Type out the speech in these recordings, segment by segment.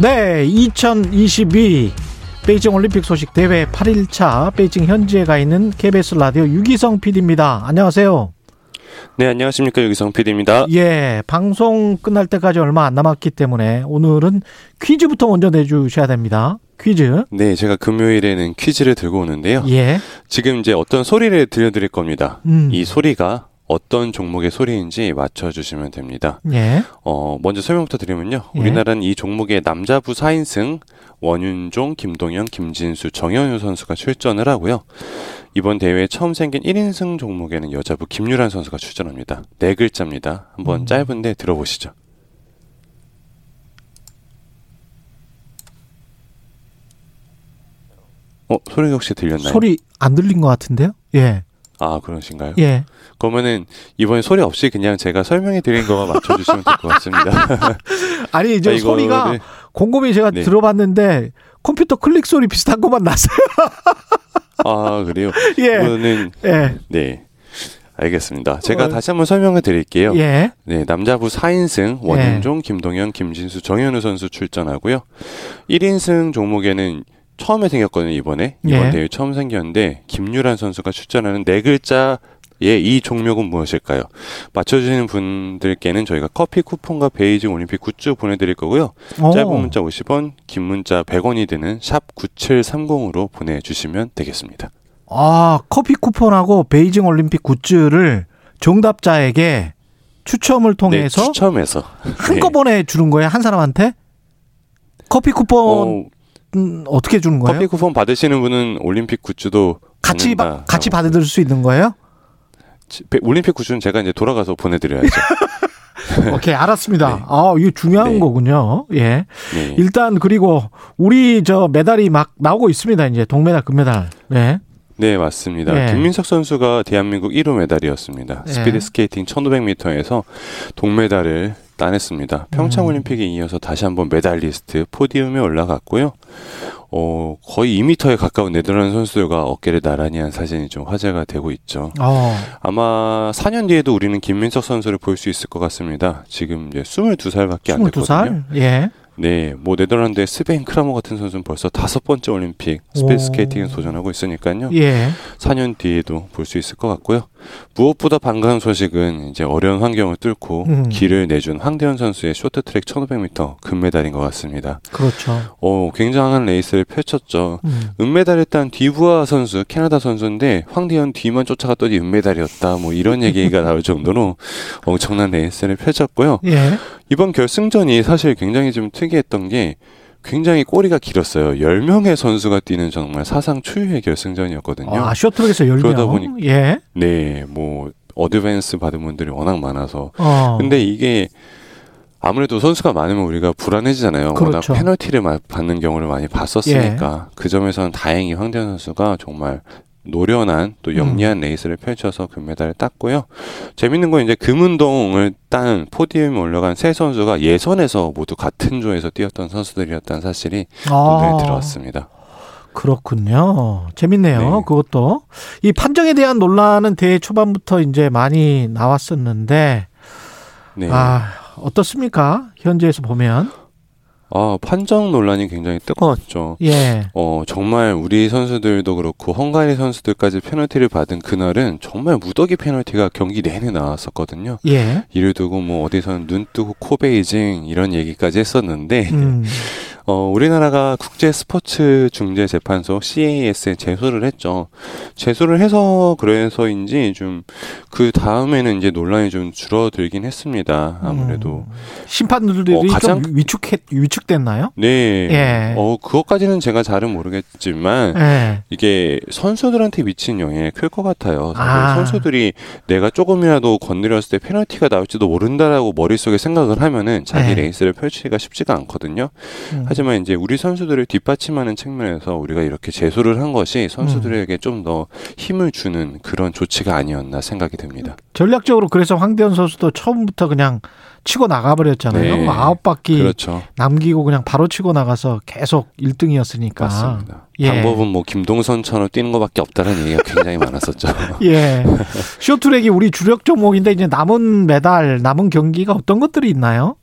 네, 2022 베이징 올림픽 소식 대회 8일차 베이징 현지에 가 있는 KBS 라디오 유기성 PD입니다. 안녕하세요. 네, 안녕하십니까. 유기성 PD입니다. 예, 방송 끝날 때까지 얼마 안 남았기 때문에 오늘은 퀴즈부터 먼저 내주셔야 됩니다. 퀴즈. 네, 제가 금요일에는 퀴즈를 들고 오는데요. 예. 지금 이제 어떤 소리를 들려드릴 겁니다. 음. 이 소리가 어떤 종목의 소리인지 맞춰주시면 됩니다. 예. 어, 먼저 설명부터 드리면요. 예. 우리나라는 이 종목의 남자부 4인승 원윤종, 김동현, 김진수, 정현우 선수가 출전을 하고요. 이번 대회에 처음 생긴 1인승 종목에는 여자부 김유란 선수가 출전합니다. 네 글자입니다. 한번 음. 짧은데 들어보시죠. 어, 소리 혹시 들렸나요? 소리 안 들린 것 같은데요? 예. 아, 그러신가요? 예. 그러면은 이번에 소리 없이 그냥 제가 설명해 드린 거만 맞춰주시면 될 것 같습니다. 아니, 저 아, 소리가 곰곰이 제가 네. 들어봤는데 컴퓨터 클릭 소리 비슷한 것만 났어요. 아, 그래요? 예. 이거는 예. 네. 알겠습니다. 제가 어. 다시 한번 설명을 드릴게요. 예. 네, 남자부 4인승 원윤종, 김동현, 김진수, 정현우 선수 출전하고요. 1인승 종목에는 처음에 생겼거든요, 이번에. 이번 예. 대회 처음 생겼는데 김유란 선수가 출전하는 네 글자의 이 종목은 무엇일까요? 맞춰주시는 분들께는 저희가 커피 쿠폰과 베이징 올림픽 굿즈 보내드릴 거고요. 오. 짧은 문자 50원, 긴 문자 100원이 드는 샵 9730으로 보내주시면 되겠습니다. 아, 커피 쿠폰하고 베이징 올림픽 굿즈를 정답자에게 추첨을 네, 통해서 추첨해서 한꺼번에 주는 거예요? 한 사람한테? 커피 쿠폰 어, 은 어떻게 주는 거예요? 커피 쿠폰 받으시는 분은 올림픽 굿즈도 같이 받는다. 바, 같이 받을 수 있는 거예요? 올림픽 굿즈는 제가 이제 돌아가서 보내드려야죠. 오케이, 알았습니다. 네. 아, 이거 중요한 네. 거군요. 예. 네. 일단 그리고 우리 저 메달이 막 나오고 있습니다. 이제 동메달, 금메달. 네. 네, 맞습니다. 네. 김민석 선수가 대한민국 1호 메달이었습니다. 네. 스피드 스케이팅 1500m에서 동메달을 따냈습니다. 평창 올림픽에 이어서 다시 한번 메달리스트 podium에 올라갔고요. 어, 거의 2m에 가까운 네덜란드 선수들과 어깨를 나란히 한 사진이 좀 화제가 되고 있죠. 어. 아마 4년 뒤에도 우리는 김민석 선수를 볼 수 있을 것 같습니다. 지금 이제 22살밖에 안 됐거든요. 22살? 예. 네, 뭐 네덜란드의 스벤 크라머 같은 선수는 벌써 다섯 번째 올림픽 스피드 오. 스케이팅에 도전하고 있으니까요. 예. 4년 뒤에도 볼 수 있을 것 같고요. 무엇보다 반가운 소식은 이제 어려운 환경을 뚫고 음. 길을 내준 황대헌 선수의 쇼트트랙 1500m 금메달인 것 같습니다. 그렇죠. 어, 굉장한 레이스를 펼쳤죠. 음. 은메달을 딴 뒤부아 선수, 캐나다 선수인데 황대헌 뒤만 쫓아갔더니 은메달이었다. 뭐 이런 얘기가 나올 정도로 엄청난 레이스를 펼쳤고요. 예. 이번 결승전이 사실 굉장히 좀 특이했던 게 굉장히 꼬리가 길었어요. 10명의 선수가 뛰는 정말 사상 초유의 결승전이었거든요. 아, 쇼트랙에서 열명. 그러다 보니- 예. 네, 뭐 advance 받은 분들이 워낙 많아서. 어. 근데 이게 아무래도 선수가 많으면 우리가 불안해지잖아요. 그렇죠. 워낙 페널티를 마- 받는 경우를 많이 봤었으니까 그 점에서는 다행히 황대현 선수가 정말 노련한 또 영리한 음. 레이스를 펼쳐서 금메달을 땄고요. 재밌는 건 이제 금운동을 딴 포디움에 올라간 세 선수가 예선에서 모두 같은 조에서 뛰었던 선수들이었다는 사실이 아. 눈에 들어왔습니다. 그렇군요. 재밌네요. 네. 그것도 이 판정에 대한 논란은 대회 초반부터 이제 많이 나왔었는데 네. 아 어떻습니까? 현지에서 보면 아, 판정 논란이 굉장히 뜨거웠죠. 예. 어, 정말 우리 선수들도 그렇고 헝가리 선수들까지 페널티를 받은 그날은 정말 무더기 페널티가 경기 내내 나왔었거든요. 예. 이를 두고 뭐 어디서는 눈 뜨고 코 베이징 이런 얘기까지 했었는데 음. 어, 우리나라가 국제 스포츠 중재 재판소 CAS에 제소를 했죠. 제소를 해서 그래서인지 좀 그 다음에는 이제 논란이 좀 줄어들긴 했습니다. 아무래도 음. 심판들이 어, 가장- 좀 위축했 위축됐나요? 네. 예. 어, 그것까지는 제가 잘은 모르겠지만 예. 이게 선수들한테 미친 영향이 클 것 같아요. 아. 선수들이 내가 조금이라도 건드렸을 때 페널티가 나올지도 모른다라고 머릿속에 생각을 하면은 자기 네. 레이스를 펼치기가 쉽지가 않거든요. 음. 하지만 이제 우리 선수들을 뒷받침하는 측면에서 우리가 이렇게 제소를 한 것이 선수들에게 좀 더 힘을 주는 그런 조치가 아니었나 생각이 듭니다. 전략적으로 그래서 황대현 선수도 처음부터 그냥 치고 나가버렸잖아요. 네. 아홉 바퀴 그렇죠. 남기고 그냥 바로 치고 나가서 계속 1등이었으니까. 맞습니다. 예. 방법은 뭐 김동선처럼 뛰는 것밖에 없다는 얘기가 굉장히 많았었죠. 예. 쇼트랙이 우리 주력 종목인데 이제 남은 메달, 남은 경기가 어떤 것들이 있나요?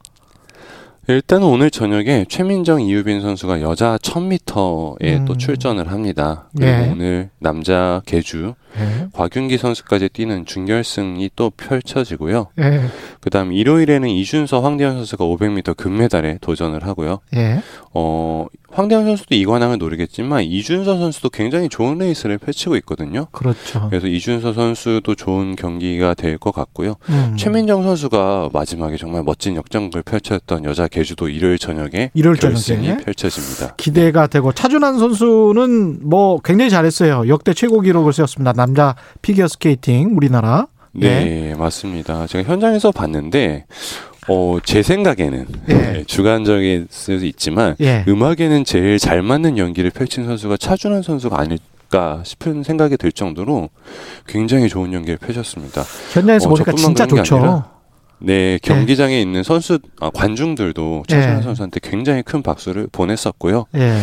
일단은 오늘 저녁에 최민정 이유빈 선수가 여자 1000m에 음. 또 출전을 합니다. 그리고 예. 오늘 남자 계주 예. 곽윤기 선수까지 뛰는 준결승이 또 펼쳐지고요. 예. 그다음 일요일에는 이준서 황대현 선수가 500m 금메달에 도전을 하고요. 예. 어, 황대현 선수도 이관왕을 노리겠지만 이준서 선수도 굉장히 좋은 레이스를 펼치고 있거든요. 그렇죠. 그래서 이준서 선수도 좋은 경기가 될 것 같고요. 음. 최민정 선수가 마지막에 정말 멋진 역전극을 펼쳤던 여자 계주도 일요일 저녁에 일요일 결승이 저녁에 펼쳐집니다. 기대가 되고 차준환 선수는 뭐 굉장히 잘했어요. 역대 최고 기록을 세웠습니다. 남자 피겨 스케이팅 우리나라. 네, 맞습니다. 제가 현장에서 봤는데 어, 제 생각에는 예. 네, 주관적일 수도 있지만 예. 음악에는 제일 잘 맞는 연기를 펼친 선수가 차준환 선수가 아닐까 싶은 생각이 들 정도로 굉장히 좋은 연기를 펼쳤습니다. 현장에서 어, 보니까 진짜 좋죠. 아니라 네, 경기장에 있는 선수 아, 관중들도 차준환 예. 선수한테 굉장히 큰 박수를 보냈었고요. 예.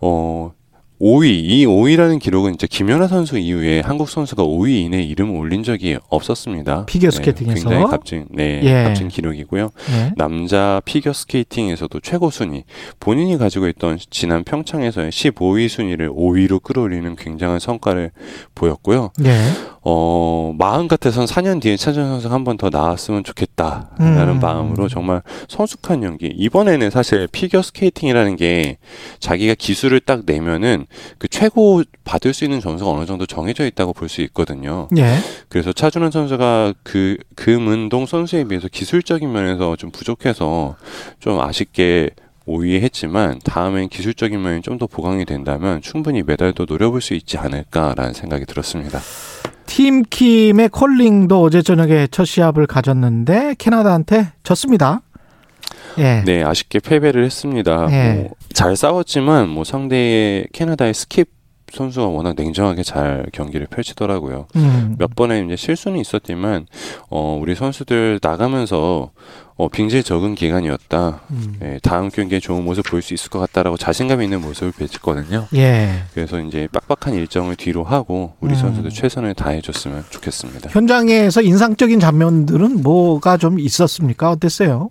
어 5위, 이 5위라는 기록은 이제 김연아 선수 이후에 한국 선수가 5위 이내 이름을 올린 적이 없었습니다. 피겨 네, 스케이팅에서? 굉장히 값진, 네, 예. 값진 기록이고요. 예. 남자 피겨 스케이팅에서도 최고 순위, 본인이 가지고 있던 지난 평창에서의 15위 순위를 5위로 끌어올리는 굉장한 성과를 보였고요. 예. 어, 마음 같아선 4년 뒤에 차준환 선수가 한 번 더 나왔으면 좋겠다라는 음. 마음으로 정말 성숙한 연기. 이번에는 사실 피겨 스케이팅이라는 게 자기가 기술을 딱 내면은 그 최고 받을 수 있는 점수가 어느 정도 정해져 있다고 볼 수 있거든요. 예. 그래서 차준환 선수가 그 금은동 선수에 비해서 기술적인 면에서 좀 부족해서 좀 아쉽게 5위에 했지만 다음엔 기술적인 면이 좀 더 보강이 된다면 충분히 메달도 노려볼 수 있지 않을까라는 생각이 들었습니다. 팀킴의 컬링도 어제 저녁에 첫 시합을 가졌는데 캐나다한테 졌습니다. 예. 네, 아쉽게 패배를 했습니다. 예. 뭐, 잘 싸웠지만 뭐 상대의 캐나다의 스킵 선수가 워낙 냉정하게 잘 경기를 펼치더라고요. 음. 몇 번의 이제 실수는 있었지만 어, 우리 선수들 나가면서 어, 빙질 적응 기간이었다. 음. 예, 다음 경기에 좋은 모습 보일 수 있을 것 같다라고 자신감 있는 모습을 펼쳤거든요. 예. 그래서 이제 빡빡한 일정을 뒤로 하고 우리 음. 선수들 최선을 다해줬으면 좋겠습니다. 현장에서 인상적인 장면들은 뭐가 좀 있었습니까? 어땠어요?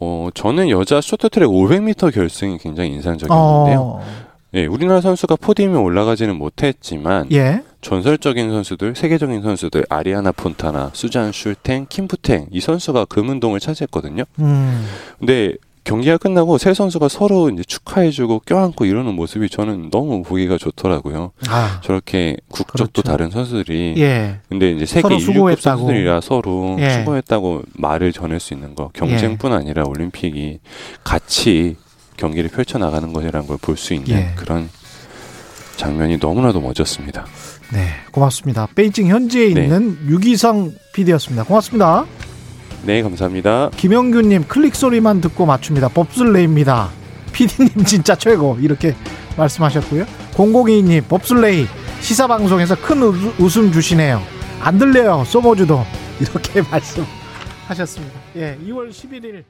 어, 저는 여자 쇼트트랙 500m 결승이 굉장히 인상적이었는데요. 어. 예, 우리나라 선수가 포디움에 올라가지는 못했지만 예. 전설적인 선수들, 세계적인 선수들 아리아나 폰타나, 수잔 슐탱, 킴푸탱 이 선수가 금운동을 차지했거든요. 음. 근데 경기가 끝나고 세 선수가 서로 이제 축하해주고 껴안고 이러는 모습이 저는 너무 보기가 좋더라고요. 아. 저렇게 국적도 그렇죠. 다른 선수들이 예. 근데 이제 세계 서로 2급 수고했다고. 선수들이라 서로 예. 수고했다고 말을 전할 수 있는 거 경쟁뿐 아니라 올림픽이 같이 경기를 펼쳐 나가는 것이라는 걸 볼 수 있는 예. 그런 장면이 너무나도 멋졌습니다. 네. 고맙습니다. 베이징 현지에 네. 있는 유기성 PD였습니다. 고맙습니다. 네, 감사합니다. 김영규님 클릭 소리만 듣고 맞춥니다. 법슬레이입니다. PD님 진짜 최고 이렇게 말씀하셨고요. 0022님 법슬레이 시사 방송에서 큰 우- 웃음 주시네요. 안 들려요. 소모주도 이렇게 말씀하셨습니다. 예, 2월 11일